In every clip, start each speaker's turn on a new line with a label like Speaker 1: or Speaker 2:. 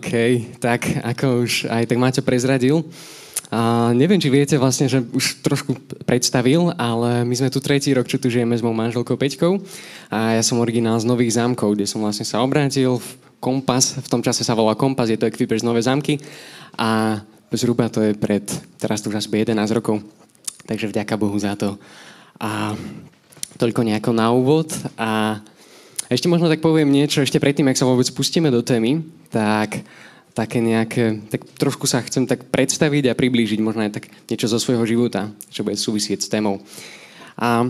Speaker 1: OK, tak ako už aj tak Maťo prezradil, a neviem, či viete vlastne, že už trošku predstavil, ale my sme tu tretí rok, čo tu žijeme s mojou manželkou Peťkou. A ja som originál z Nových zámkov, kde som vlastne sa obrátil v Kompas, v tom čase sa volá Kompas, je to ekviper z Nové zámky. A zhruba to je pred, teraz to už asi 11 rokov, takže vďaka Bohu za to. A toľko nejako na úvod. A ešte možno tak poviem niečo, ešte predtým, ak sa vôbec pustíme do témy, tak také nejaké, tak trošku sa chcem tak predstaviť a priblížiť možno aj tak niečo zo svojho života, čo bude súvisieť s témou. A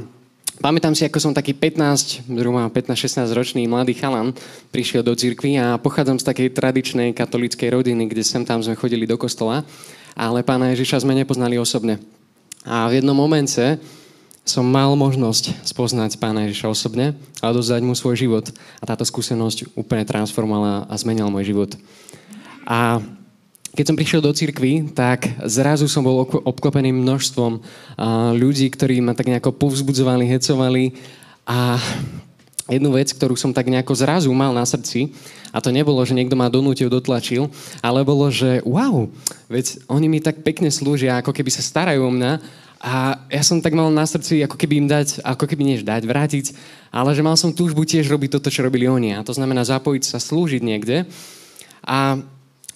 Speaker 1: pamätám si, ako som taký 15, zhruba 15-16 ročný mladý chalan prišiel do cirkvi a pochádzam z takej tradičnej katolíckej rodiny, kde sem tam sme chodili do kostola, ale pána Ježiša sme nepoznali osobne. A v jednom momente som mal možnosť spoznať pána Ježiša osobne a odozdať mu svoj život. A táto skúsenosť úplne transformovala a zmenila môj život. A keď som prišiel do cirkvy, tak zrazu som bol obklopený množstvom ľudí, ktorí ma tak nejako povzbudzovali, hecovali a jednu vec, ktorú som tak nejako zrazu mal na srdci, a to nebolo, že niekto ma donútil, dotlačil, ale bolo, že wow, veď oni mi tak pekne slúžia, ako keby sa starajú o mňa a ja som tak mal na srdci, ako keby im dať, ako keby než dať, vrátiť, ale že mal som túžbu tiež robiť toto, čo robili oni. A to znamená zapojiť sa, slúžiť niekde. A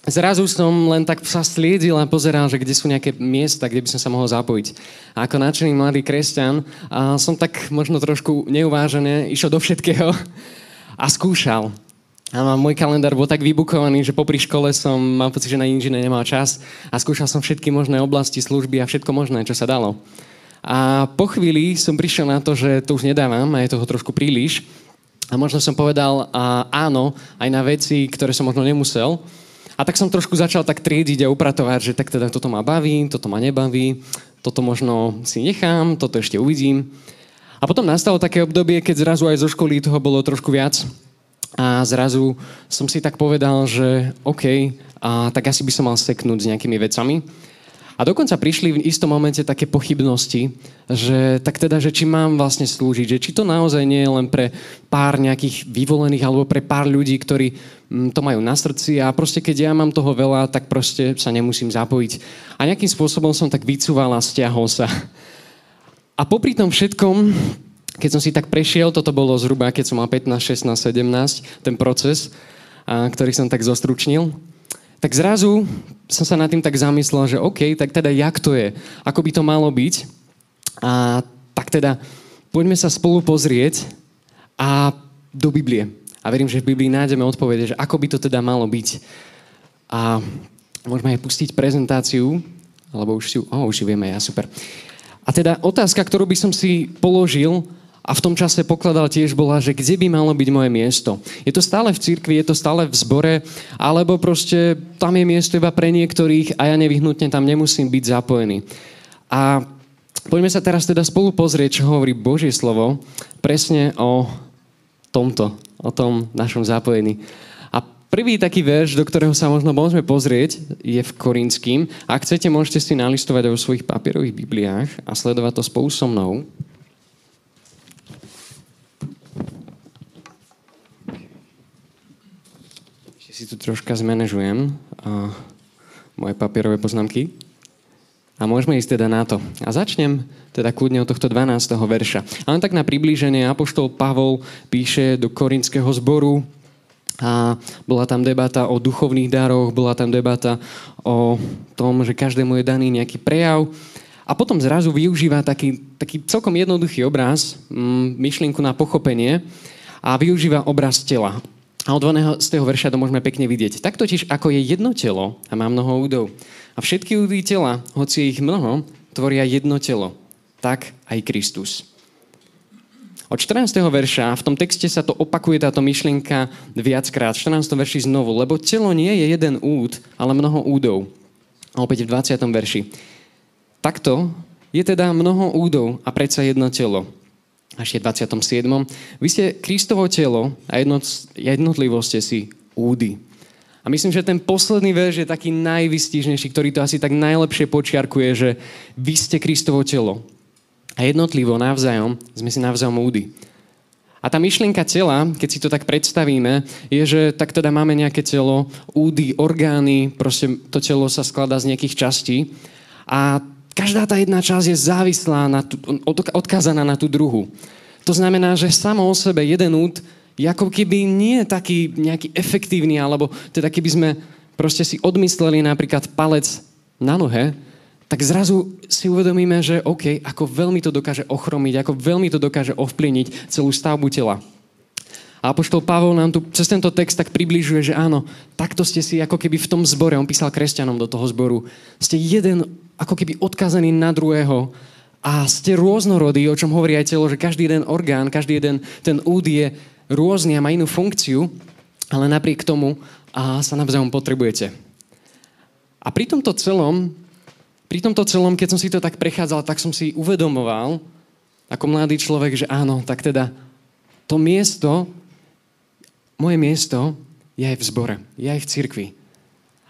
Speaker 1: zrazu som len tak sa sliedil a pozeral, že kde sú nejaké miesta, kde by som sa mohol zapojiť. A ako náčený mladý kresťan a som tak možno trošku neuvážené išiel do všetkého a skúšal. A môj kalendár bol tak vybukovaný, že popri škole som, mám pocit, že na nič iné nemal čas a skúšal som všetky možné oblasti služby a všetko možné, čo sa dalo. A po chvíli som prišiel na to, že to už nedávam a je toho trošku príliš. A možno som povedal a áno aj na veci, ktoré som možno nemusel. A tak som trošku začal tak triediť a upratovať, že tak teda toto ma baví, toto ma nebaví, toto možno si nechám, toto ešte uvidím. A potom nastalo také obdobie, keď zrazu aj zo školy toho bolo trošku viac. A zrazu som si tak povedal, že OK, a tak asi by som mal seknúť s nejakými vecami. A dokonca prišli v istom momente také pochybnosti, že tak teda, že či mám vlastne slúžiť, že či to naozaj nie je len pre pár nejakých vyvolených alebo pre pár ľudí, ktorí mm, to majú na srdci a proste keď ja mám toho veľa, tak proste sa nemusím zapojiť. A nejakým spôsobom som tak vycúval a stiahol sa. A popri tom všetkom, keď som si tak prešiel, toto bolo zhruba, keď som mal 15, 16, 17, ten proces, a, ktorý som tak zostručnil, tak zrazu som sa nad tým tak zamyslel, že OK, tak teda jak to je? Ako by to malo byť? A tak teda poďme sa spolu pozrieť a do Biblie. A verím, že v Biblii nájdeme odpovede, že ako by to teda malo byť. A môžeme aj pustiť prezentáciu, alebo už si, oh, už si vieme, ja, super. A teda otázka, ktorú by som si položil, a v tom čase pokladal tiež bola, že kde by malo byť moje miesto. Je to stále v cirkvi, je to stále v zbore, alebo proste tam je miesto iba pre niektorých a ja nevyhnutne tam nemusím byť zapojený. A poďme sa teraz teda spolu pozrieť, čo hovorí Božie slovo presne o tomto, o tom našom zapojení. A prvý taký verš, do ktorého sa možno môžeme pozrieť, je v Korinským. Ak chcete, môžete si nalistovať vo svojich papierových Bibliách a sledovať to spolu so mnou. Si tu troška zmanéžujem uh, moje papierové poznámky. A môžeme ísť teda na to. A začnem teda kľudne od tohto 12. verša. A len tak na priblíženie Apoštol Pavol píše do korinského zboru a bola tam debata o duchovných daroch, bola tam debata o tom, že každému je daný nejaký prejav. A potom zrazu využíva taký, taký celkom jednoduchý obraz, mm, myšlienku na pochopenie a využíva obraz tela. A od 12. verša to môžeme pekne vidieť. Tak totiž, ako je jedno telo a má mnoho údov. A všetky údy tela, hoci je ich mnoho, tvoria jedno telo. Tak aj Kristus. Od 14. verša, v tom texte sa to opakuje táto myšlienka viackrát. V 14. verši znovu. Lebo telo nie je jeden úd, ale mnoho údov. A opäť v 20. verši. Takto je teda mnoho údov a predsa jedno telo je 27. Vy ste Kristovo telo a jednotlivo ste si údy. A myslím, že ten posledný verš je taký najvystížnejší, ktorý to asi tak najlepšie počiarkuje, že vy ste Kristovo telo. A jednotlivo navzájom sme si navzájom údy. A tá myšlienka tela, keď si to tak predstavíme, je, že tak teda máme nejaké telo, údy, orgány, proste to telo sa skladá z nejakých častí a každá tá jedna časť je závislá, na tú, odkázaná na tú druhú. To znamená, že samo o sebe jeden je ako keby nie taký nejaký efektívny, alebo teda keby sme proste si odmysleli napríklad palec na nohe, tak zrazu si uvedomíme, že OK, ako veľmi to dokáže ochromiť, ako veľmi to dokáže ovplyvniť celú stavbu tela. A apoštol Pavol nám tu cez tento text tak približuje, že áno, takto ste si ako keby v tom zbore, on písal kresťanom do toho zboru, ste jeden ako keby odkazaný na druhého a ste rôznorodí, o čom hovorí aj telo, že každý jeden orgán, každý jeden ten úd je rôzny a má inú funkciu, ale napriek tomu a sa navzájom potrebujete. A pri tomto celom pri tomto celom, keď som si to tak prechádzal, tak som si uvedomoval, ako mladý človek, že áno, tak teda to miesto, moje miesto je aj v zbore, je aj v cirkvi.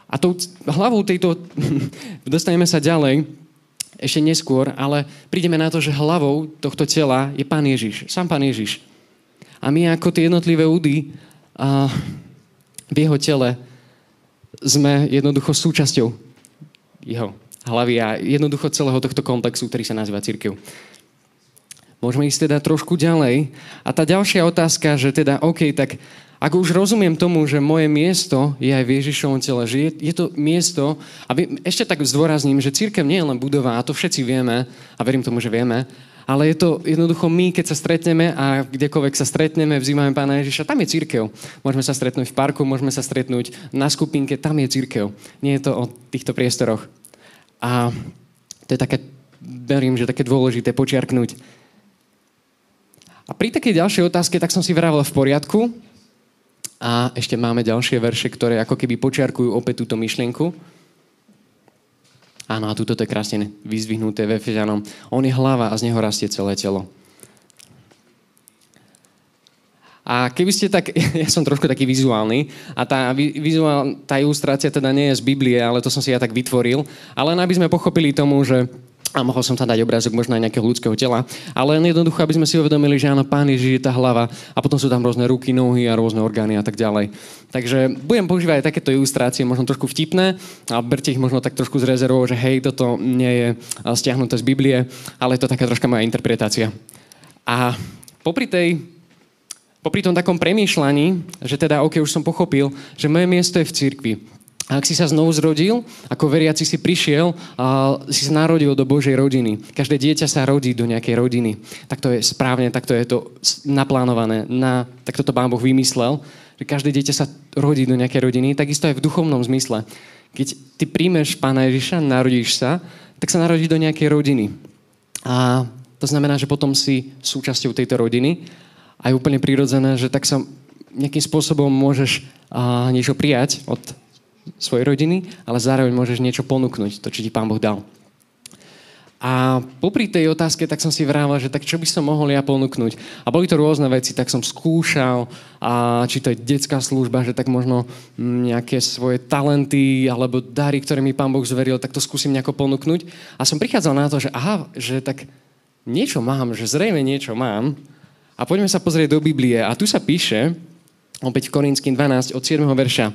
Speaker 1: A tou hlavou tejto, dostaneme sa ďalej, ešte neskôr, ale prídeme na to, že hlavou tohto tela je Pán Ježiš, sám Pán Ježiš. A my ako tie jednotlivé údy a v jeho tele sme jednoducho súčasťou jeho hlavy a jednoducho celého tohto kontextu, ktorý sa nazýva církev. Môžeme ísť teda trošku ďalej. A tá ďalšia otázka, že teda, OK, tak ako už rozumiem tomu, že moje miesto je aj v Ježišovom tele, že je, je to miesto, aby ešte tak zdôrazním, že církev nie je len budova, a to všetci vieme, a verím tomu, že vieme, ale je to jednoducho my, keď sa stretneme a kdekoľvek sa stretneme, vzývame Pána Ježiša, tam je církev. Môžeme sa stretnúť v parku, môžeme sa stretnúť na skupinke, tam je církev. Nie je to o týchto priestoroch. A to je také, verím, že také dôležité počiarknúť. A pri takej ďalšej otázke, tak som si vravel v poriadku. A ešte máme ďalšie verše, ktoré ako keby počiarkujú opäť túto myšlienku. Áno, a túto to je krásne vyzvihnuté v Efežanom. On je hlava a z neho rastie celé telo. A keby ste tak, ja som trošku taký vizuálny a tá, vizuál, tá ilustrácia teda nie je z Biblie, ale to som si ja tak vytvoril. Ale len aby sme pochopili tomu, že a mohol som tam dať obrázok možno aj nejakého ľudského tela, ale len jednoducho, aby sme si uvedomili, že áno, Pán Ježiš je tá hlava a potom sú tam rôzne ruky, nohy a rôzne orgány a tak ďalej. Takže budem používať aj takéto ilustrácie, možno trošku vtipné a berte ich možno tak trošku z rezervou, že hej, toto nie je stiahnuté z Biblie, ale je to taká troška moja interpretácia. A popri tej popri tom takom premýšľaní, že teda, OK, už som pochopil, že moje miesto je v cirkvi. A ak si sa znovu zrodil, ako veriaci si prišiel, a si sa narodil do Božej rodiny. Každé dieťa sa rodí do nejakej rodiny. Tak to je správne, tak to je to naplánované. Na, tak toto Pán Boh vymyslel, že každé dieťa sa rodí do nejakej rodiny, takisto aj v duchovnom zmysle. Keď ty príjmeš Pána Ježiša, narodíš sa, tak sa narodí do nejakej rodiny. A to znamená, že potom si súčasťou tejto rodiny a je úplne prirodzené, že tak sa nejakým spôsobom môžeš a, niečo prijať od svojej rodiny, ale zároveň môžeš niečo ponúknuť, to, čo ti Pán Boh dal. A popri tej otázke tak som si vrával, že tak čo by som mohol ja ponúknuť. A boli to rôzne veci, tak som skúšal, a či to je detská služba, že tak možno mm, nejaké svoje talenty alebo dary, ktoré mi Pán Boh zveril, tak to skúsim nejako ponúknuť. A som prichádzal na to, že aha, že tak niečo mám, že zrejme niečo mám, a poďme sa pozrieť do Biblie. A tu sa píše, opäť v Korinským 12 od 7. verša.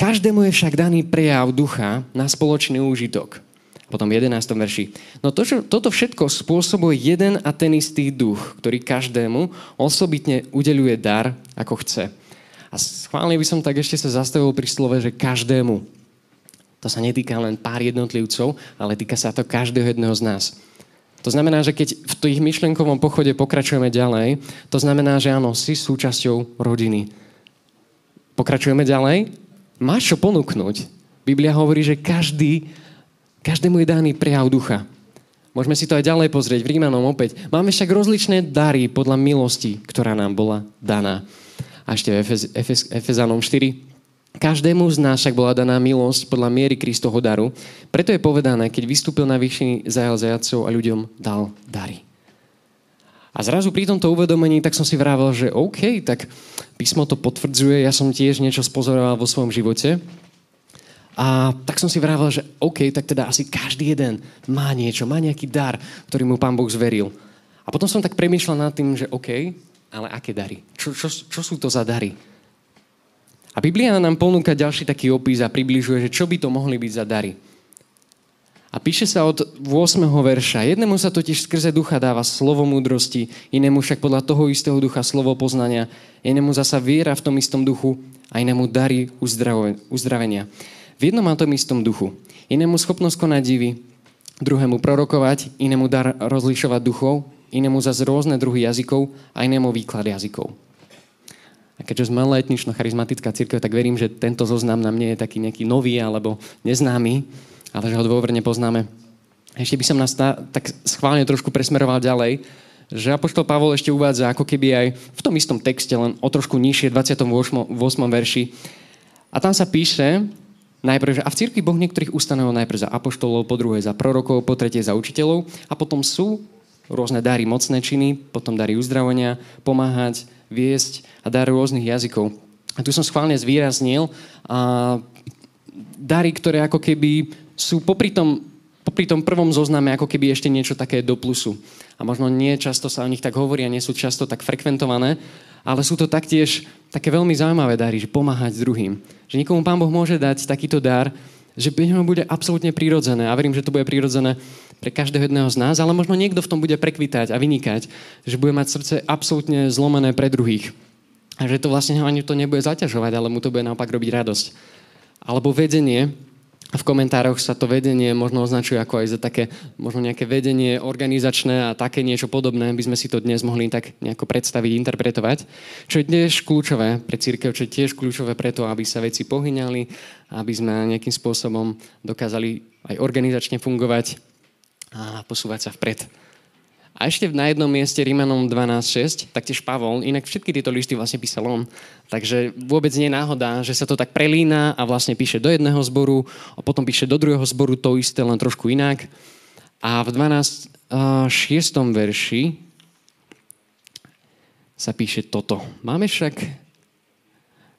Speaker 1: Každému je však daný prejav ducha na spoločný úžitok. Potom v 11. verši. No to, čo, toto všetko spôsobuje jeden a ten istý duch, ktorý každému osobitne udeluje dar, ako chce. A schválne by som tak ešte sa zastavil pri slove, že každému. To sa netýka len pár jednotlivcov, ale týka sa to každého jedného z nás. To znamená, že keď v tých myšlienkovom pochode pokračujeme ďalej, to znamená, že áno, si súčasťou rodiny. Pokračujeme ďalej? Máš čo ponúknuť. Biblia hovorí, že každý, každému je daný prejav ducha. Môžeme si to aj ďalej pozrieť v Rímanom opäť. Máme však rozličné dary podľa milosti, ktorá nám bola daná. A ešte v Efez, Efez, Efezanom 4, Každému z nás však bola daná milosť podľa miery Kristovho daru. Preto je povedané, keď vystúpil na vyšší zajal zajacov a ľuďom dal dary. A zrazu pri tomto uvedomení tak som si vravel, že OK, tak písmo to potvrdzuje, ja som tiež niečo spozoroval vo svojom živote. A tak som si vravel, že OK, tak teda asi každý jeden má niečo, má nejaký dar, ktorý mu pán Boh zveril. A potom som tak premýšľal nad tým, že OK, Ale aké dary? Čo, čo, čo sú to za dary? A Biblia nám ponúka ďalší taký opis a približuje, že čo by to mohli byť za dary. A píše sa od 8. verša. Jednému sa totiž skrze ducha dáva slovo múdrosti, inému však podľa toho istého ducha slovo poznania, inému zasa viera v tom istom duchu a inému dary uzdravenia. V jednom a tom istom duchu. Inému schopnosť konať divy, druhému prorokovať, inému dar rozlišovať duchov, inému zase rôzne druhy jazykov a inému výklad jazykov. A keďže sme etnično-charizmatická církev, tak verím, že tento zoznam nám nie je taký nejaký nový alebo neznámy, ale že ho dôverne poznáme. Ešte by som nás tá, tak schválne trošku presmeroval ďalej, že Apoštol Pavol ešte uvádza ako keby aj v tom istom texte, len o trošku nižšie, 28. 8. verši. A tam sa píše, najprv, že a v cirkvi Boh niektorých ustanovil najprv za apoštolov, po druhé za prorokov, po tretie za učiteľov a potom sú rôzne dary mocné činy, potom dary uzdravenia, pomáhať, viesť a dary rôznych jazykov. A tu som schválne zvýraznil a dary, ktoré ako keby sú popri tom, popri tom prvom zozname ako keby ešte niečo také do plusu. A možno nie často sa o nich tak hovorí a nie sú často tak frekventované, ale sú to taktiež také veľmi zaujímavé dary, že pomáhať druhým. Že nikomu Pán Boh môže dať takýto dar, že ňom bude absolútne prirodzené. A verím, že to bude prirodzené pre každého jedného z nás, ale možno niekto v tom bude prekvitať a vynikať, že bude mať srdce absolútne zlomené pre druhých. A že to vlastne ani to nebude zaťažovať, ale mu to bude naopak robiť radosť. Alebo vedenie, v komentároch sa to vedenie možno označuje ako aj za také, možno nejaké vedenie organizačné a také niečo podobné, by sme si to dnes mohli tak nejako predstaviť, interpretovať. Čo je tiež kľúčové pre církev, čo je tiež kľúčové preto, aby sa veci pohyňali, aby sme nejakým spôsobom dokázali aj organizačne fungovať a posúvať sa vpred. A ešte na jednom mieste Rímanom 12.6, taktiež Pavol, inak všetky tieto listy vlastne písal on, takže vôbec nie je náhoda, že sa to tak prelína a vlastne píše do jedného zboru a potom píše do druhého zboru to isté, len trošku inak. A v 12.6. verši sa píše toto. Máme však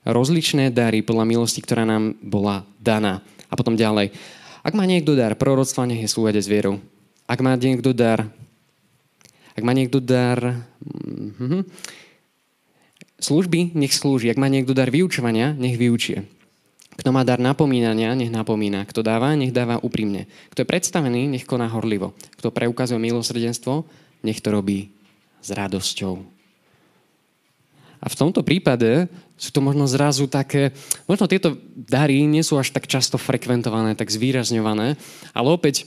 Speaker 1: rozličné dary podľa milosti, ktorá nám bola daná. A potom ďalej. Ak má niekto dar proroctva, nech je súvede s vierou. Ak má niekto dar ak má niekto dar mm-hmm, služby, nech slúži. Ak má niekto dar vyučovania, nech vyučie. Kto má dar napomínania, nech napomína. Kto dáva, nech dáva úprimne. Kto je predstavený, nech koná horlivo. Kto preukazuje milosrdenstvo, nech to robí s radosťou. A v tomto prípade sú to možno zrazu také, možno tieto dary nie sú až tak často frekventované, tak zvýrazňované, ale opäť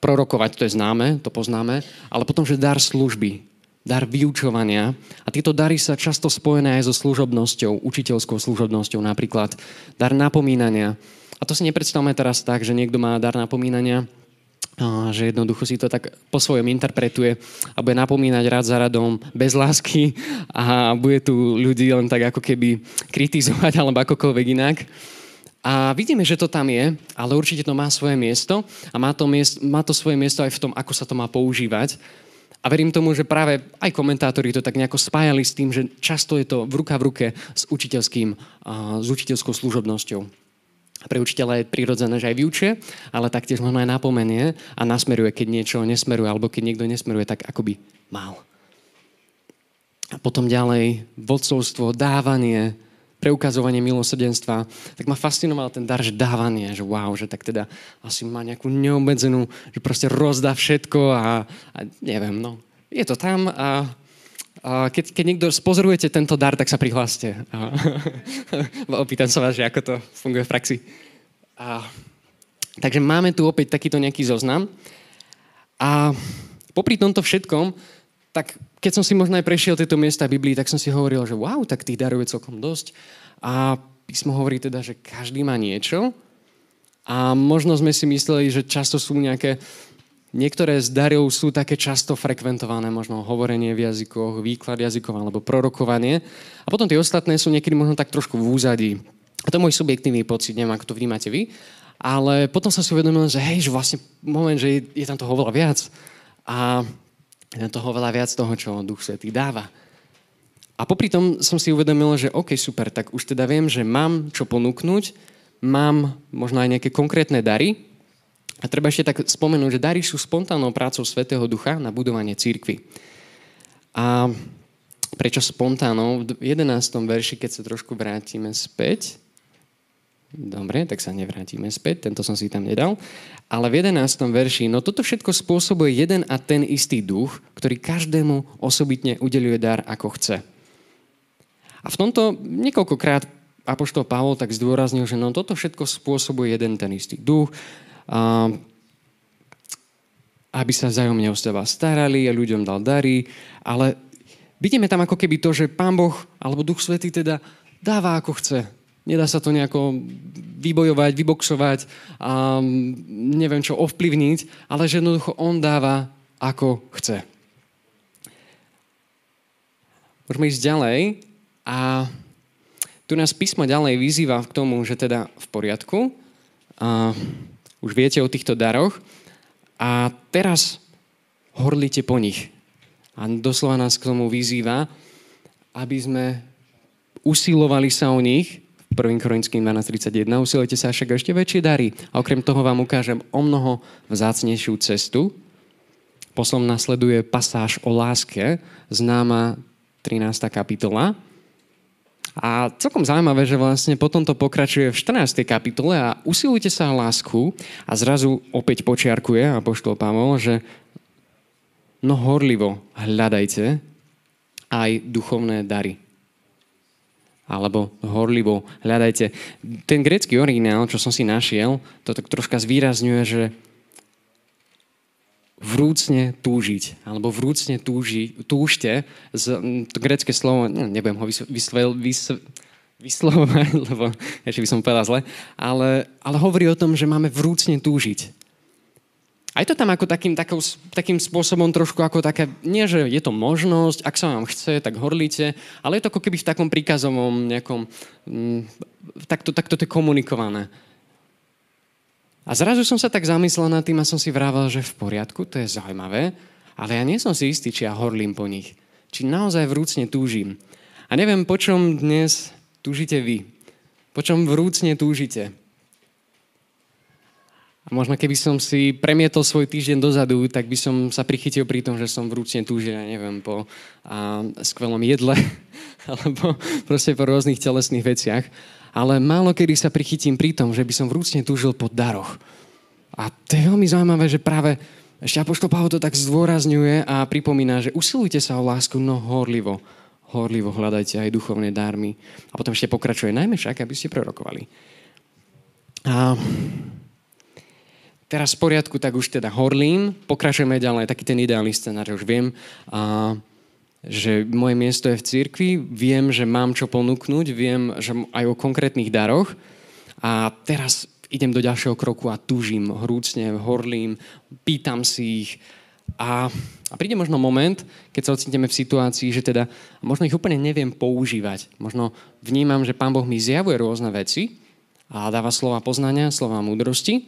Speaker 1: prorokovať, to je známe, to poznáme, ale potom, že dar služby, dar vyučovania. A tieto dary sa často spojené aj so služobnosťou, učiteľskou služobnosťou napríklad. Dar napomínania. A to si nepredstavme teraz tak, že niekto má dar napomínania, že jednoducho si to tak po svojom interpretuje a bude napomínať rád za radom bez lásky a bude tu ľudí len tak ako keby kritizovať alebo akokoľvek inak. A vidíme, že to tam je, ale určite to má svoje miesto a má to, miest, má to svoje miesto aj v tom, ako sa to má používať. A verím tomu, že práve aj komentátori to tak nejako spájali s tým, že často je to v ruka v ruke s, učiteľským, s učiteľskou služobnosťou. Pre učiteľa je prirodzené, že aj vyučuje, ale taktiež možno aj napomenie a nasmeruje, keď niečo nesmeruje, alebo keď niekto nesmeruje tak, ako by mal. A potom ďalej vodcovstvo, dávanie, preukazovanie milosrdenstva, tak ma fascinoval ten dar, že dávanie, že wow, že tak teda asi má nejakú neobmedzenú, že proste rozdá všetko a, a neviem, no. Je to tam a, keď, keď niekto spozorujete tento dar, tak sa prihláste. Opýtam sa vás, že ako to funguje v praxi. A, takže máme tu opäť takýto nejaký zoznam. A popri tomto všetkom, tak keď som si možno aj prešiel tieto miesta Biblii, tak som si hovoril, že wow, tak tých darov je celkom dosť. A písmo hovorí teda, že každý má niečo. A možno sme si mysleli, že často sú nejaké, niektoré z darov sú také často frekventované, možno hovorenie v jazykoch, výklad jazykov alebo prorokovanie. A potom tie ostatné sú niekedy možno tak trošku v úzadí. A to je môj subjektívny pocit, neviem, ako to vnímate vy. Ale potom som si uvedomil, že hej, že vlastne moment, že je, je tam toho veľa viac. A toho veľa viac toho, čo Duch Svetý dáva. A popri tom som si uvedomil, že OK, super, tak už teda viem, že mám čo ponúknuť, mám možno aj nejaké konkrétne dary. A treba ešte tak spomenúť, že dary sú spontánnou prácou Svetého Ducha na budovanie církvy. A Prečo spontánov? V 11. verši, keď sa trošku vrátime späť, Dobre, tak sa nevrátime späť, tento som si tam nedal. Ale v 11. verši, no toto všetko spôsobuje jeden a ten istý duch, ktorý každému osobitne udeluje dar, ako chce. A v tomto niekoľkokrát Apoštol Pavol tak zdôraznil, že no toto všetko spôsobuje jeden ten istý duch, a, aby sa vzájomne o seba starali a ľuďom dal dary, ale vidíme tam ako keby to, že Pán Boh alebo Duch Svetý teda dáva ako chce. Nedá sa to nejako vybojovať, vyboxovať a neviem čo ovplyvniť, ale že jednoducho on dáva ako chce. Môžeme ísť ďalej a tu nás písmo ďalej vyzýva k tomu, že teda v poriadku, a už viete o týchto daroch a teraz horlite po nich. A doslova nás k tomu vyzýva, aby sme usilovali sa o nich 1. Korinským 12.31. Usilujte sa však ešte väčšie dary. A okrem toho vám ukážem o mnoho vzácnejšiu cestu. Poslom nasleduje pasáž o láske, známa 13. kapitola. A celkom zaujímavé, že vlastne potom to pokračuje v 14. kapitole a usilujte sa o lásku a zrazu opäť počiarkuje a poštol Pavol, že no horlivo hľadajte aj duchovné dary alebo horlivo hľadajte. Ten grecký originál, čo som si našiel, to tak troška zvýrazňuje, že vrúcne túžiť, alebo vrúcne túži, túžte, z, to grecké slovo, ne, nebudem ho vysvel, vys, vyslovať, lebo ešte by som povedal zle, ale, ale hovorí o tom, že máme vrúcne túžiť. A je to tam ako takým, takou, takým spôsobom trošku ako také, nie že je to možnosť, ak sa vám chce, tak horlíte, ale je to ako keby v takom príkazovom nejakom, mm, takto, takto to je komunikované. A zrazu som sa tak zamyslel nad tým a som si vrával, že v poriadku, to je zaujímavé, ale ja nie som si istý, či ja horlím po nich. Či naozaj vrúcne túžim. A neviem, po čom dnes túžite vy. Po čom vrúcne túžite. A možno keby som si premietol svoj týždeň dozadu, tak by som sa prichytil pri tom, že som vrúcne túžil, ja neviem, po a, skvelom jedle alebo proste po rôznych telesných veciach. Ale málo kedy sa prichytím pri tom, že by som vrúcne túžil po daroch. A to je veľmi zaujímavé, že práve ešte Apoštol Pavol to tak zdôrazňuje a pripomína, že usilujte sa o lásku, no horlivo. Horlivo hľadajte aj duchovné dármy. A potom ešte pokračuje, najmä však, aby ste prorokovali. A teraz v poriadku, tak už teda horlím, pokračujeme ďalej, taký ten ideálny scenár, už viem, a, že moje miesto je v cirkvi, viem, že mám čo ponúknuť, viem že aj o konkrétnych daroch. A teraz idem do ďalšieho kroku a túžim, hrúcne, horlím, pýtam si ich. A, a príde možno moment, keď sa ocitneme v situácii, že teda možno ich úplne neviem používať. Možno vnímam, že Pán Boh mi zjavuje rôzne veci a dáva slova poznania, slova múdrosti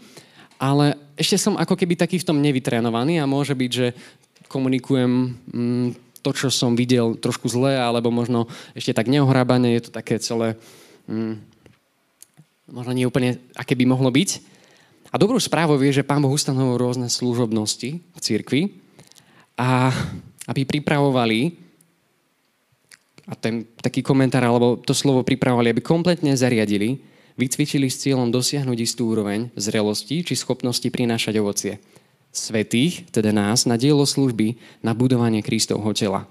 Speaker 1: ale ešte som ako keby taký v tom nevytrénovaný a môže byť, že komunikujem mm, to, čo som videl trošku zle, alebo možno ešte tak neohrábané, je to také celé mm, možno nie úplne, aké by mohlo byť. A dobrú správou je, že Pán Boh ustanovil rôzne služobnosti v cirkvi a aby pripravovali a ten taký komentár, alebo to slovo pripravovali, aby kompletne zariadili vycvičili s cieľom dosiahnuť istú úroveň zrelosti či schopnosti prinášať ovocie. Svetých, teda nás, na dielo služby, na budovanie Kristovho tela.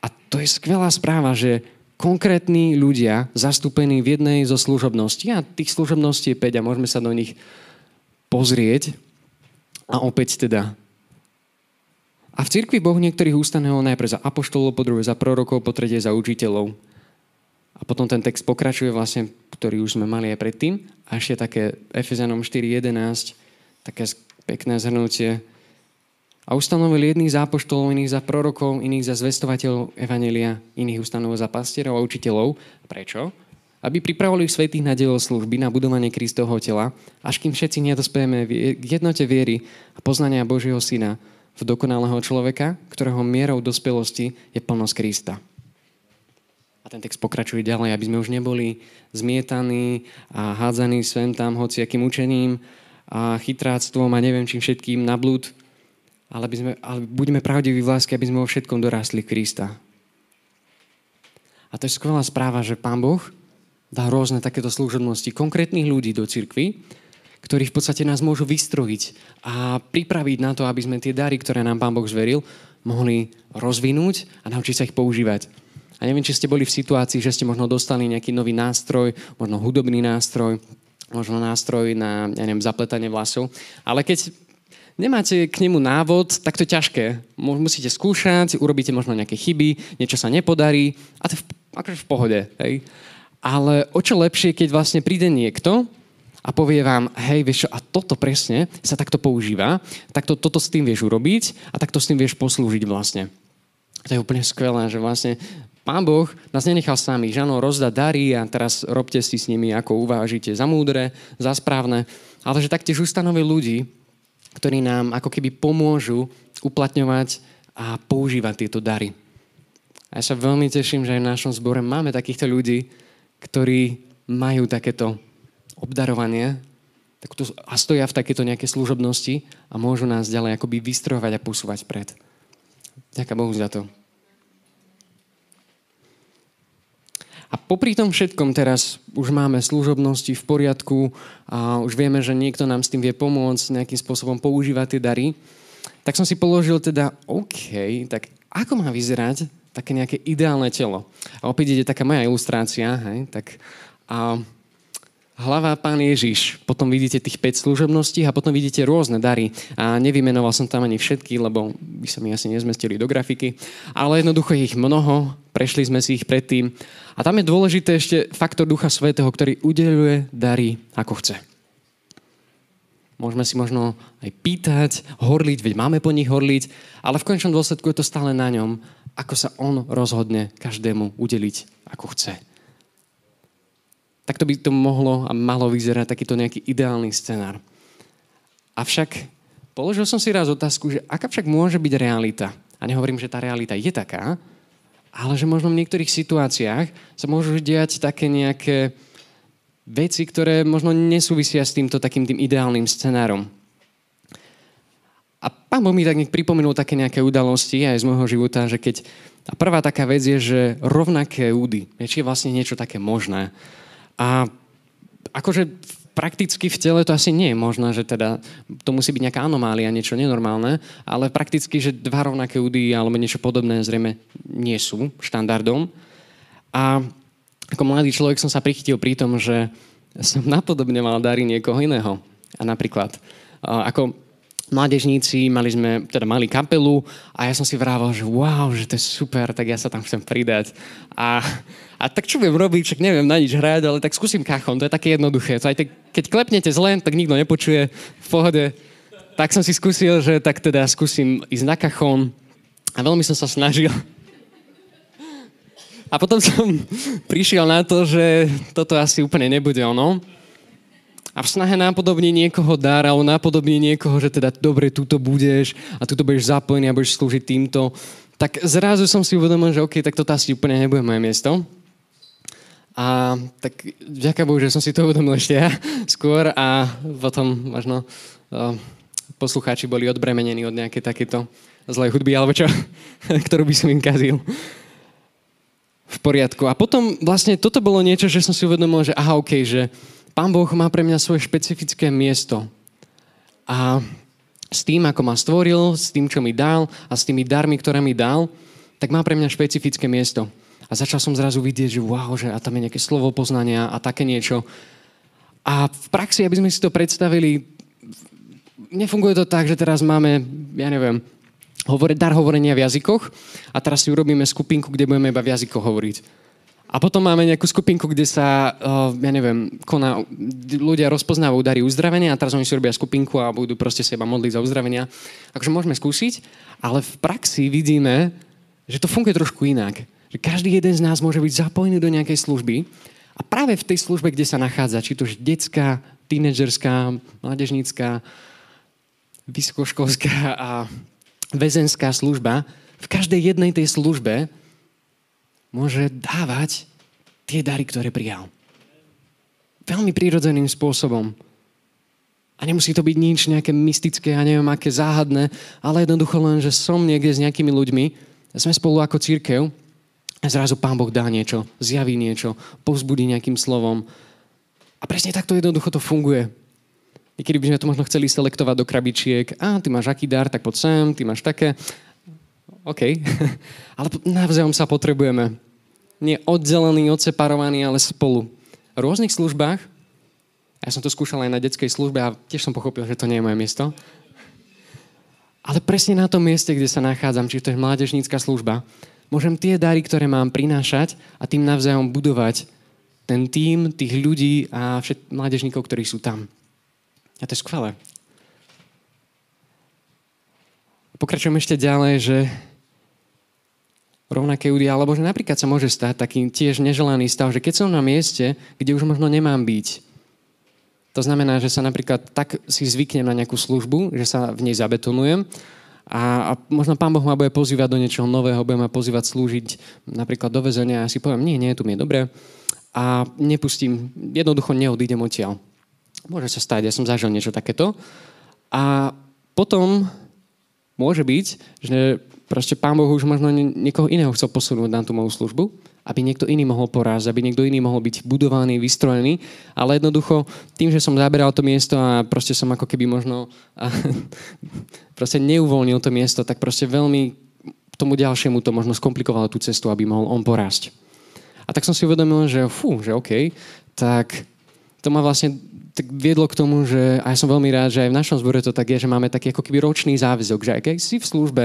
Speaker 1: A to je skvelá správa, že konkrétni ľudia zastúpení v jednej zo služobností, a tých služobností je 5 a môžeme sa do nich pozrieť, a opäť teda a v cirkvi Boh niektorých ustanehol najprv za apoštolov, po druhé za prorokov, po tretie za učiteľov. A potom ten text pokračuje vlastne, ktorý už sme mali aj predtým. A ešte také Efezanom 4.11, také pekné zhrnutie. A ustanovil jedných za apoštolov, iných za prorokov, iných za zvestovateľov Evanelia, iných ustanovil za pastierov a učiteľov. Prečo? Aby pripravili svetých na dielo služby, na budovanie Kristovho tela, až kým všetci nedospejeme k jednote viery a poznania Božieho Syna v dokonalého človeka, ktorého mierou dospelosti je plnosť Krista. A ten text pokračuje ďalej, aby sme už neboli zmietaní a hádzaní sem tam hociakým učením a chytráctvom a neviem čím všetkým na blúd, ale, by sme, ale buďme pravdiví v láske, aby sme vo všetkom dorastli Krista. A to je skvelá správa, že Pán Boh dá rôzne takéto služobnosti konkrétnych ľudí do cirkvy, ktorí v podstate nás môžu vystrojiť a pripraviť na to, aby sme tie dary, ktoré nám Pán Boh zveril, mohli rozvinúť a naučiť sa ich používať. A neviem, či ste boli v situácii, že ste možno dostali nejaký nový nástroj, možno hudobný nástroj, možno nástroj na, ja neviem, zapletanie vlasov. Ale keď nemáte k nemu návod, tak to je ťažké. Musíte skúšať, urobíte možno nejaké chyby, niečo sa nepodarí a to je v, akože v pohode. Hej? Ale o čo lepšie, keď vlastne príde niekto a povie vám, hej, vieš čo, a toto presne sa takto používa, takto toto s tým vieš urobiť a takto s tým vieš poslúžiť vlastne. To je úplne skvelé, že vlastne Pán Boh nás nenechal sami, že áno, rozdá dary a teraz robte si s nimi, ako uvážite za múdre, za správne, ale že taktiež ustanoví ľudí, ktorí nám ako keby pomôžu uplatňovať a používať tieto dary. A ja sa veľmi teším, že aj v našom zbore máme takýchto ľudí, ktorí majú takéto obdarovanie a stoja v takéto nejaké služobnosti a môžu nás ďalej akoby vystrojovať a posúvať pred. Ďakujem Bohu za to. A popri tom všetkom teraz už máme služobnosti v poriadku a už vieme, že niekto nám s tým vie pomôcť, nejakým spôsobom používať tie dary. Tak som si položil teda, OK, tak ako má vyzerať také nejaké ideálne telo? A opäť ide taká moja ilustrácia, hej, tak a hlava Pán Ježiš. Potom vidíte tých 5 služobností a potom vidíte rôzne dary. A nevymenoval som tam ani všetky, lebo by sa mi asi nezmestili do grafiky. Ale jednoducho je ich mnoho, prešli sme si ich predtým. A tam je dôležité ešte faktor Ducha Svetého, ktorý udeluje dary ako chce. Môžeme si možno aj pýtať, horliť, veď máme po nich horliť, ale v končnom dôsledku je to stále na ňom, ako sa on rozhodne každému udeliť, ako chce. Takto by to mohlo a malo vyzerať takýto nejaký ideálny scenár. Avšak položil som si raz otázku, že aká však môže byť realita. A nehovorím, že tá realita je taká, ale že možno v niektorých situáciách sa môžu diať také nejaké veci, ktoré možno nesúvisia s týmto takým tým ideálnym scenárom. A pán Boh mi tak nech pripomenul také nejaké udalosti aj z môjho života, že keď... A prvá taká vec je, že rovnaké údy, či je vlastne niečo také možné. A akože prakticky v tele to asi nie je možné, že teda to musí byť nejaká anomália, niečo nenormálne, ale prakticky, že dva rovnaké údy alebo niečo podobné zrejme nie sú štandardom. A ako mladý človek som sa prichytil pri tom, že som napodobňoval dary niekoho iného. A napríklad, ako mládežníci, mali sme, teda mali kapelu a ja som si vrával, že wow, že to je super, tak ja sa tam chcem pridať. A, a tak čo viem robiť, však neviem na nič hrať, ale tak skúsim kachon, to je také jednoduché. To aj tak, keď klepnete zle, tak nikto nepočuje v pohode. Tak som si skúsil, že tak teda skúsim ísť na kachon a veľmi som sa snažil. A potom som prišiel na to, že toto asi úplne nebude ono a v snahe nápodobniť niekoho dar alebo nápodobniť niekoho, že teda dobre, tuto budeš a tuto budeš zapojený a budeš slúžiť týmto, tak zrazu som si uvedomil, že OK, tak toto asi úplne nebude moje miesto. A tak ďakujem Bohu, že som si to uvedomil ešte ja skôr a potom možno uh, poslucháči boli odbremenení od nejaké takéto zlej hudby alebo čo, ktorú by som im kazil. V poriadku. A potom vlastne toto bolo niečo, že som si uvedomil, že aha, OK, že Pán Boh má pre mňa svoje špecifické miesto. A s tým, ako ma stvoril, s tým, čo mi dal a s tými darmi, ktoré mi dal, tak má pre mňa špecifické miesto. A začal som zrazu vidieť, že wow, že a tam je nejaké slovo poznania a také niečo. A v praxi, aby sme si to predstavili, nefunguje to tak, že teraz máme, ja neviem, hovore, dar hovorenia v jazykoch a teraz si urobíme skupinku, kde budeme iba v jazykoch hovoriť. A potom máme nejakú skupinku, kde sa, uh, ja neviem, koná, ľudia rozpoznávajú dary uzdravenia a teraz oni si robia skupinku a budú proste seba modliť za uzdravenia. Takže môžeme skúsiť, ale v praxi vidíme, že to funguje trošku inak. Že každý jeden z nás môže byť zapojený do nejakej služby a práve v tej službe, kde sa nachádza, či to je detská, tínedžerská, mládežnícká, vysokoškolská a väzenská služba, v každej jednej tej službe môže dávať tie dary, ktoré prijal. Veľmi prírodzeným spôsobom. A nemusí to byť nič nejaké mystické a neviem aké záhadné, ale jednoducho len, že som niekde s nejakými ľuďmi, sme spolu ako církev A zrazu Pán Boh dá niečo, zjaví niečo, povzbudí nejakým slovom. A presne takto jednoducho to funguje. Niekedy by sme to možno chceli selektovať do krabičiek. A, ty máš aký dar, tak poď sem, ty máš také. OK. ale navzájom sa potrebujeme. Nie oddelení, odseparovaní, ale spolu. V rôznych službách, ja som to skúšal aj na detskej službe a tiež som pochopil, že to nie je moje miesto. Ale presne na tom mieste, kde sa nachádzam, či to je mládežnícka služba, môžem tie dary, ktoré mám prinášať a tým navzájom budovať ten tým tých ľudí a všet mládežníkov, ktorí sú tam. A to je skvelé. Pokračujem ešte ďalej, že rovnaké údy, alebo že napríklad sa môže stať taký tiež neželaný stav, že keď som na mieste, kde už možno nemám byť, to znamená, že sa napríklad tak si zvyknem na nejakú službu, že sa v nej zabetonujem a, a možno Pán Boh ma bude pozývať do niečoho nového, bude ma pozývať slúžiť napríklad do väzenia a ja si poviem, nie, nie, tu mi je dobre a nepustím, jednoducho neodídem odtiaľ. Môže sa stať, ja som zažil niečo takéto. A potom môže byť, že proste Pán Boh už možno niekoho iného chcel posunúť na tú moju službu, aby niekto iný mohol porázť, aby niekto iný mohol byť budovaný, vystrojený, ale jednoducho tým, že som zaberal to miesto a proste som ako keby možno a, proste neuvoľnil to miesto, tak proste veľmi tomu ďalšiemu to možno skomplikovalo tú cestu, aby mohol on porásť. A tak som si uvedomil, že fú, že OK, tak to ma vlastne tak viedlo k tomu, že a ja som veľmi rád, že aj v našom zbore to tak je, že máme taký ako keby ročný záväzok, že aj keď si v službe,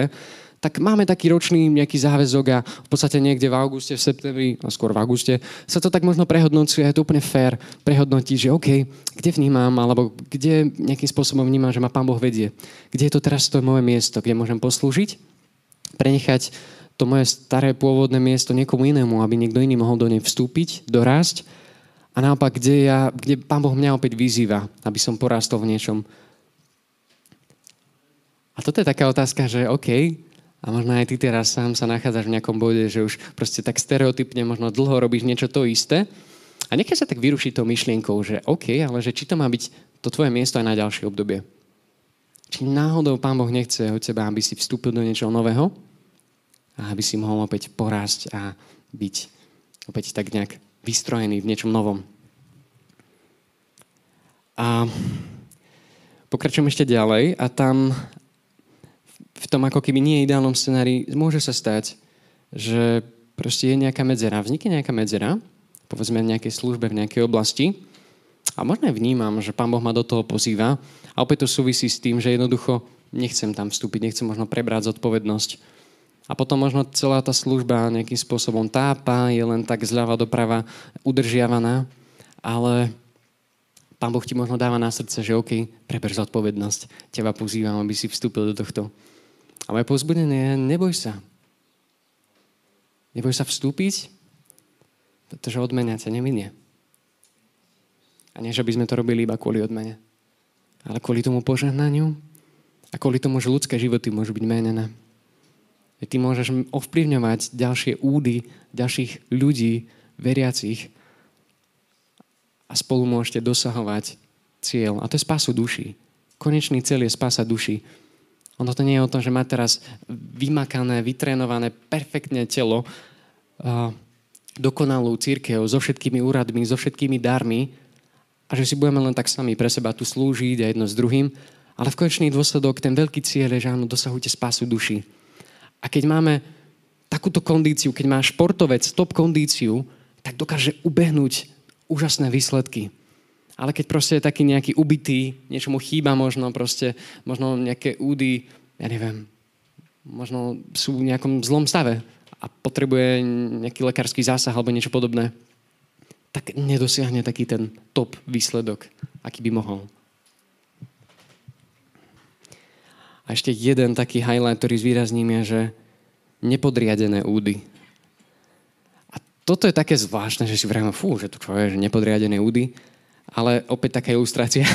Speaker 1: tak máme taký ročný nejaký záväzok a v podstate niekde v auguste, v septembri, no skôr v auguste, sa to tak možno prehodnocuje, je to úplne fér prehodnotiť, že OK, kde vnímam, alebo kde nejakým spôsobom vnímam, že ma Pán Boh vedie. Kde je to teraz to moje miesto, kde môžem poslúžiť, prenechať to moje staré pôvodné miesto niekomu inému, aby niekto iný mohol do nej vstúpiť, dorásť a naopak, kde, ja, kde Pán Boh mňa opäť vyzýva, aby som porastol v niečom. A toto je taká otázka, že OK, a možno aj ty teraz sám sa nachádzaš v nejakom bode, že už proste tak stereotypne možno dlho robíš niečo to isté. A nechaj sa tak vyrušiť tou myšlienkou, že OK, ale že či to má byť to tvoje miesto aj na ďalšie obdobie. Či náhodou Pán Boh nechce od teba, aby si vstúpil do niečoho nového a aby si mohol opäť porásť a byť opäť tak nejak vystrojený v niečom novom. A pokračujem ešte ďalej a tam v tom ako keby nie ideálnom scenári môže sa stať, že proste je nejaká medzera. Vznikne nejaká medzera, povedzme v nejakej službe, v nejakej oblasti. A možno aj vnímam, že Pán Boh ma do toho pozýva. A opäť to súvisí s tým, že jednoducho nechcem tam vstúpiť, nechcem možno prebrať zodpovednosť. A potom možno celá tá služba nejakým spôsobom tápa, je len tak zľava doprava udržiavaná, ale Pán Boh ti možno dáva na srdce, že OK, preber zodpovednosť, teba pozývam, aby si vstúpil do tohto. A moje pozbudenie je, neboj sa. Neboj sa vstúpiť, pretože odmenia ťa neminie. A nie, že by sme to robili iba kvôli odmene, ale kvôli tomu požehnaniu a kvôli tomu, že ľudské životy môžu byť menené. Ty môžeš ovplyvňovať ďalšie údy, ďalších ľudí, veriacich a spolu môžete dosahovať cieľ. A to je spásu duší. Konečný cieľ je spása duši. Ono to nie je o tom, že má teraz vymakané, vytrénované, perfektné telo, dokonalú církev so všetkými úradmi, so všetkými darmi a že si budeme len tak sami pre seba tu slúžiť a jedno s druhým. Ale v konečný dôsledok ten veľký cieľ je, že áno, dosahujte spásu duši. A keď máme takúto kondíciu, keď má športovec top kondíciu, tak dokáže ubehnúť úžasné výsledky. Ale keď proste je taký nejaký ubitý, niečo mu chýba možno, proste, možno nejaké údy, ja neviem, možno sú v nejakom zlom stave a potrebuje nejaký lekársky zásah alebo niečo podobné, tak nedosiahne taký ten top výsledok, aký by mohol. A ešte jeden taký highlight, ktorý zvýrazním je, že nepodriadené údy. A toto je také zvláštne, že si vrajme, fú, že to čo je, že nepodriadené údy, ale opäť taká ilustrácia.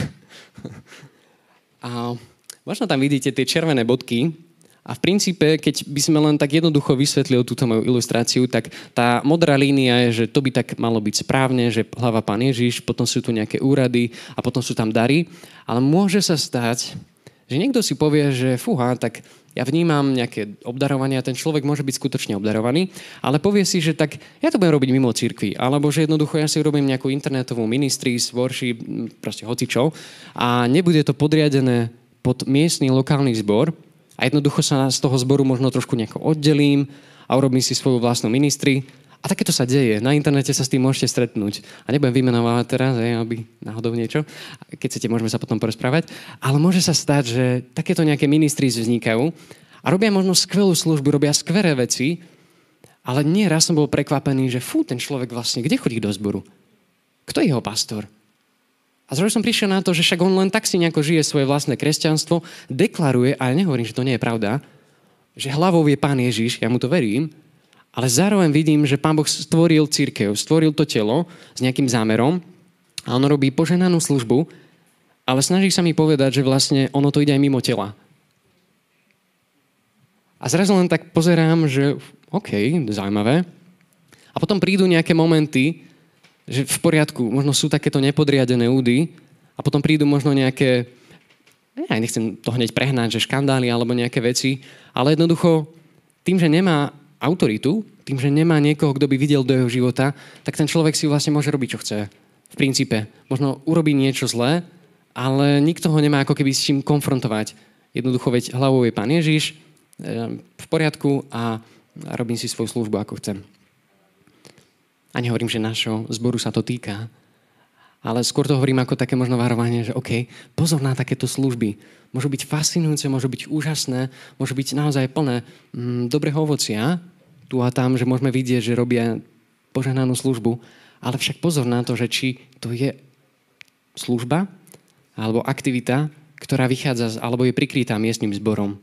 Speaker 1: a možno tam vidíte tie červené bodky, a v princípe, keď by sme len tak jednoducho vysvetlili túto moju ilustráciu, tak tá modrá línia je, že to by tak malo byť správne, že hlava pán Ježiš, potom sú tu nejaké úrady a potom sú tam dary. Ale môže sa stať, že niekto si povie, že fúha, tak ja vnímam nejaké obdarovanie a ten človek môže byť skutočne obdarovaný, ale povie si, že tak ja to budem robiť mimo cirkvi, alebo že jednoducho ja si robím nejakú internetovú ministry, worship, proste hocičo a nebude to podriadené pod miestny lokálny zbor a jednoducho sa z toho zboru možno trošku nejako oddelím a urobím si svoju vlastnú ministry a takéto sa deje. Na internete sa s tým môžete stretnúť. A nebudem vymenovať teraz, aj, aby náhodou niečo. Keď chcete, môžeme sa potom porozprávať. Ale môže sa stať, že takéto nejaké ministry vznikajú a robia možno skvelú službu, robia skvelé veci, ale nie raz som bol prekvapený, že fú, ten človek vlastne, kde chodí do zboru? Kto je jeho pastor? A zrazu som prišiel na to, že však on len tak si nejako žije svoje vlastné kresťanstvo, deklaruje, ale nehovorím, že to nie je pravda, že hlavou je Pán Ježiš, ja mu to verím, ale zároveň vidím, že Pán Boh stvoril církev, stvoril to telo s nejakým zámerom a on robí poženanú službu, ale snaží sa mi povedať, že vlastne ono to ide aj mimo tela. A zrazu len tak pozerám, že OK, zaujímavé. A potom prídu nejaké momenty, že v poriadku, možno sú takéto nepodriadené údy a potom prídu možno nejaké, ja nechcem to hneď prehnať, že škandály alebo nejaké veci, ale jednoducho tým, že nemá autoritu, tým, že nemá niekoho, kto by videl do jeho života, tak ten človek si vlastne môže robiť, čo chce. V princípe. Možno urobí niečo zlé, ale nikto ho nemá ako keby s čím konfrontovať. Jednoducho, veď hlavou je Pán Ježiš, e, v poriadku a robím si svoju službu, ako chcem. A nehovorím, že našho zboru sa to týka, ale skôr to hovorím ako také možno varovanie, že OK, pozor na takéto služby. Môžu byť fascinujúce, môžu byť úžasné, môžu byť naozaj plné mm, dobrého ovocia, tu a tam, že môžeme vidieť, že robia požehnanú službu, ale však pozor na to, že či to je služba alebo aktivita, ktorá vychádza, alebo je prikrytá miestnym zborom.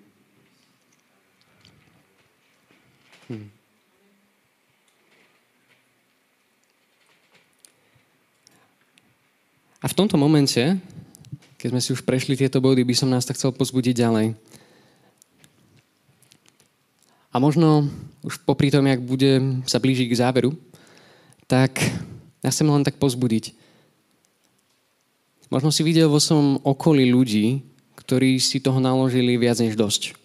Speaker 1: A v tomto momente, keď sme si už prešli tieto body, by som nás tak chcel pozbudiť ďalej. A možno už popri tom, jak bude sa blížiť k záveru, tak ja chcem len tak pozbudiť. Možno si videl vo svojom okolí ľudí, ktorí si toho naložili viac než dosť.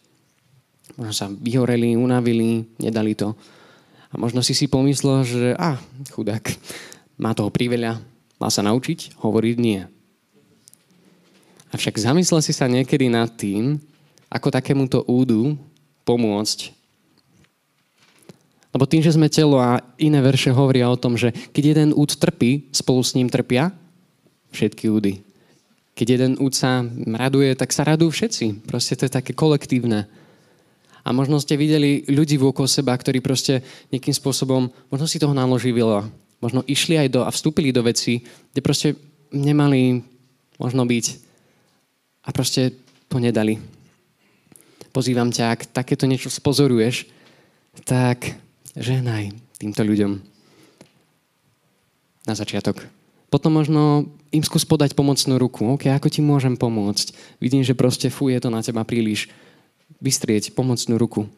Speaker 1: Možno sa vyhoreli, unavili, nedali to. A možno si si pomyslel, že a, ah, chudák, má toho priveľa, Mal sa naučiť hovoriť nie. Avšak zamyslel si sa niekedy nad tým, ako takémuto údu pomôcť. Lebo tým, že sme telo a iné verše hovoria o tom, že keď jeden úd trpí, spolu s ním trpia všetky údy. Keď jeden úd sa raduje, tak sa radujú všetci. Proste to je také kolektívne. A možno ste videli ľudí vôkol seba, ktorí proste nejakým spôsobom, možno si toho naložili veľa možno išli aj do a vstúpili do veci, kde proste nemali možno byť a proste to nedali. Pozývam ťa, ak takéto niečo spozoruješ, tak ženaj týmto ľuďom na začiatok. Potom možno im skús podať pomocnú ruku. OK, ako ti môžem pomôcť? Vidím, že proste fú, je to na teba príliš. Vystrieť pomocnú ruku.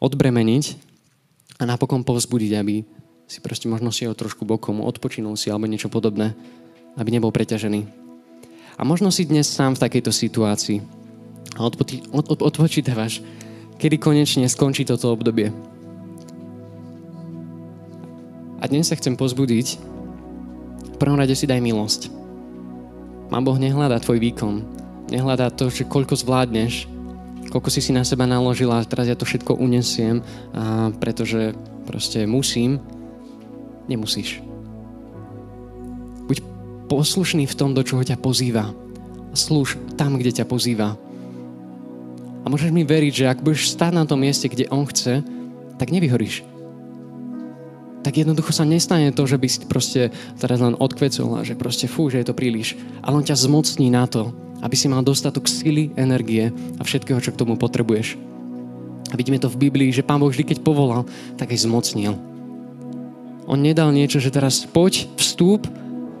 Speaker 1: Odbremeniť a napokon povzbudiť, aby si proste možno si ho trošku bokom, odpočinul si alebo niečo podobné, aby nebol preťažený. A možno si dnes sám v takejto situácii a odpo- od- od- odpočítavaš, kedy konečne skončí toto obdobie. A dnes sa chcem pozbudiť, v prvom rade si daj milosť. Mám Boh nehľadá tvoj výkon, nehľadá to, že koľko zvládneš, koľko si si na seba naložila teraz ja to všetko unesiem, a pretože proste musím, Nemusíš. Buď poslušný v tom, do čoho ťa pozýva. Slúž tam, kde ťa pozýva. A môžeš mi veriť, že ak budeš stáť na tom mieste, kde On chce, tak nevyhoríš. Tak jednoducho sa nestane to, že by si proste teraz len odkvecol a že proste fú, že je to príliš. Ale On ťa zmocní na to, aby si mal dostatok sily, energie a všetkého, čo k tomu potrebuješ. A vidíme to v Biblii, že Pán Boh vždy, keď povolal, tak aj zmocnil. On nedal niečo, že teraz poď, vstúp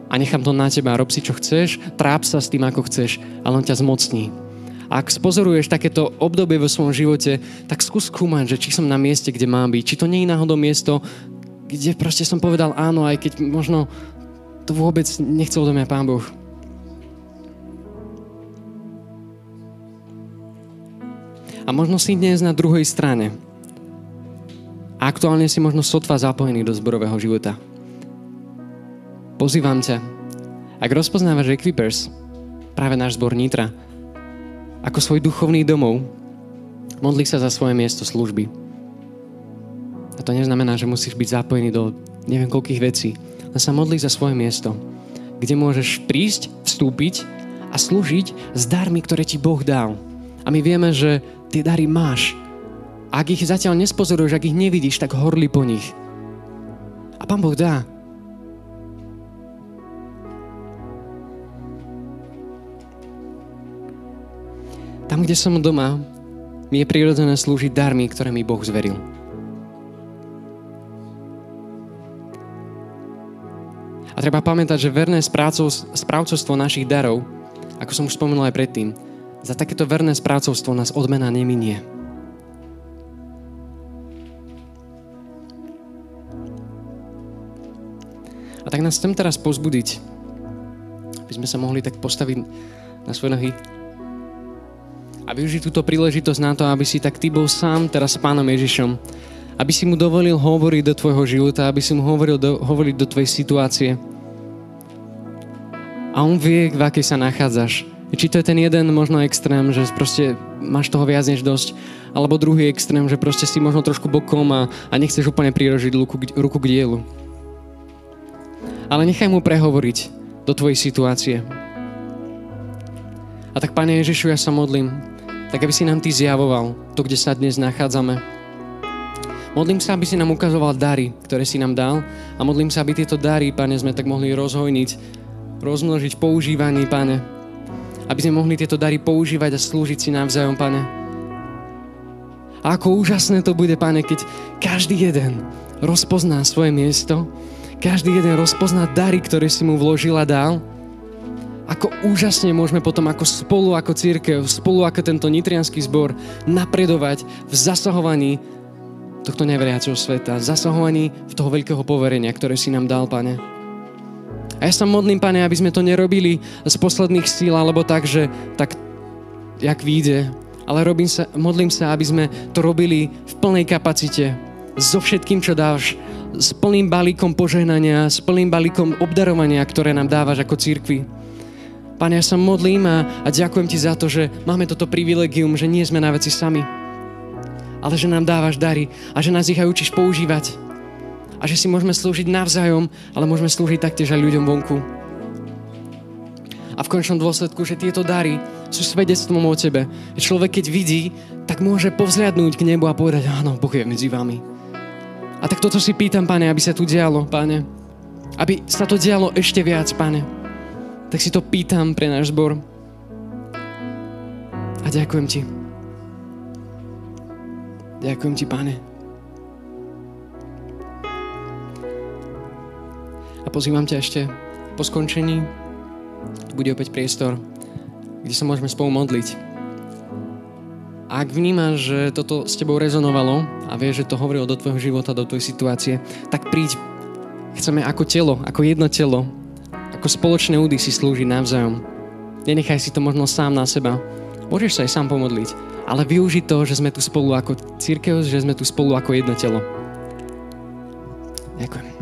Speaker 1: a nechám to na teba, rob si čo chceš, tráp sa s tým, ako chceš, ale on ťa zmocní. A ak spozoruješ takéto obdobie vo svojom živote, tak skús skúmať, že či som na mieste, kde mám byť. Či to nie je náhodou miesto, kde proste som povedal áno, aj keď možno to vôbec nechcel do mňa Pán Boh. A možno si dnes na druhej strane. Aktuálne si možno sotva zapojený do zborového života. Pozývam ťa, ak rozpoznávaš Equipers, práve náš zbor Nitra, ako svoj duchovný domov, modli sa za svoje miesto služby. A to neznamená, že musíš byť zapojený do neviem koľkých vecí. Len sa modli za svoje miesto, kde môžeš prísť, vstúpiť a slúžiť s darmi, ktoré ti Boh dal. A my vieme, že tie dary máš. Ak ich zatiaľ nespozoruješ, ak ich nevidíš, tak horli po nich. A Pán Boh dá. Tam, kde som doma, mi je prirodzené slúžiť darmi, ktoré mi Boh zveril. A treba pamätať, že verné správcovstvo našich darov, ako som už spomenul aj predtým, za takéto verné správcovstvo nás odmena neminie. A tak nás chcem teraz pozbudiť, aby sme sa mohli tak postaviť na svoje nohy a využiť túto príležitosť na to, aby si tak ty bol sám teraz s Pánom Ježišom. Aby si mu dovolil hovoriť do tvojho života, aby si mu hovoril do, hovoriť do tvojej situácie. A on vie, v akej sa nachádzaš. Či to je ten jeden možno extrém, že proste máš toho viac než dosť, alebo druhý extrém, že proste si možno trošku bokom a, a nechceš úplne prirožiť ruku, ruku k dielu. Ale nechaj mu prehovoriť do tvojej situácie. A tak, Pane Ježišu, ja sa modlím, tak aby si nám Ty zjavoval to, kde sa dnes nachádzame. Modlím sa, aby si nám ukazoval dary, ktoré si nám dal a modlím sa, aby tieto dary, Pane, sme tak mohli rozhojniť, rozmnožiť používaní, Pane, aby sme mohli tieto dary používať a slúžiť si navzájom, pane. A ako úžasné to bude, pane, keď každý jeden rozpozná svoje miesto, každý jeden rozpozná dary, ktoré si mu vložil a dal, ako úžasne môžeme potom ako spolu, ako církev, spolu ako tento nitrianský zbor napredovať v zasahovaní tohto neveriaceho sveta, zasahovaní v toho veľkého poverenia, ktoré si nám dal, pane. A ja sa modlím, Pane, aby sme to nerobili z posledných síl, alebo tak, že tak, jak vyjde. Ale robím sa, modlím sa, aby sme to robili v plnej kapacite. So všetkým, čo dáš. S plným balíkom požehnania, s plným balíkom obdarovania, ktoré nám dávaš ako církvi. Pane, ja sa modlím a, a ďakujem Ti za to, že máme toto privilegium, že nie sme na veci sami. Ale že nám dávaš dary a že nás ich aj učíš používať a že si môžeme slúžiť navzájom, ale môžeme slúžiť taktiež aj ľuďom vonku. A v končnom dôsledku, že tieto dary sú svedectvom o tebe. Človek, keď vidí, tak môže povzliadnúť k nebu a povedať, áno, Boh je medzi vami. A tak toto si pýtam, pane, aby sa tu dialo, pane. Aby sa to dialo ešte viac, pane. Tak si to pýtam pre náš zbor. A ďakujem ti. Ďakujem ti, pane. A pozývam ťa ešte po skončení, bude opäť priestor, kde sa môžeme spolu modliť. Ak vnímaš, že toto s tebou rezonovalo a vieš, že to hovorilo do tvojho života, do tvojej situácie, tak príď. Chceme ako telo, ako jedno telo, ako spoločné údy si slúžiť navzájom. Nenechaj si to možno sám na seba. Môžeš sa aj sám pomodliť, ale využiť to, že sme tu spolu ako církev, že sme tu spolu ako jedno telo. Ďakujem.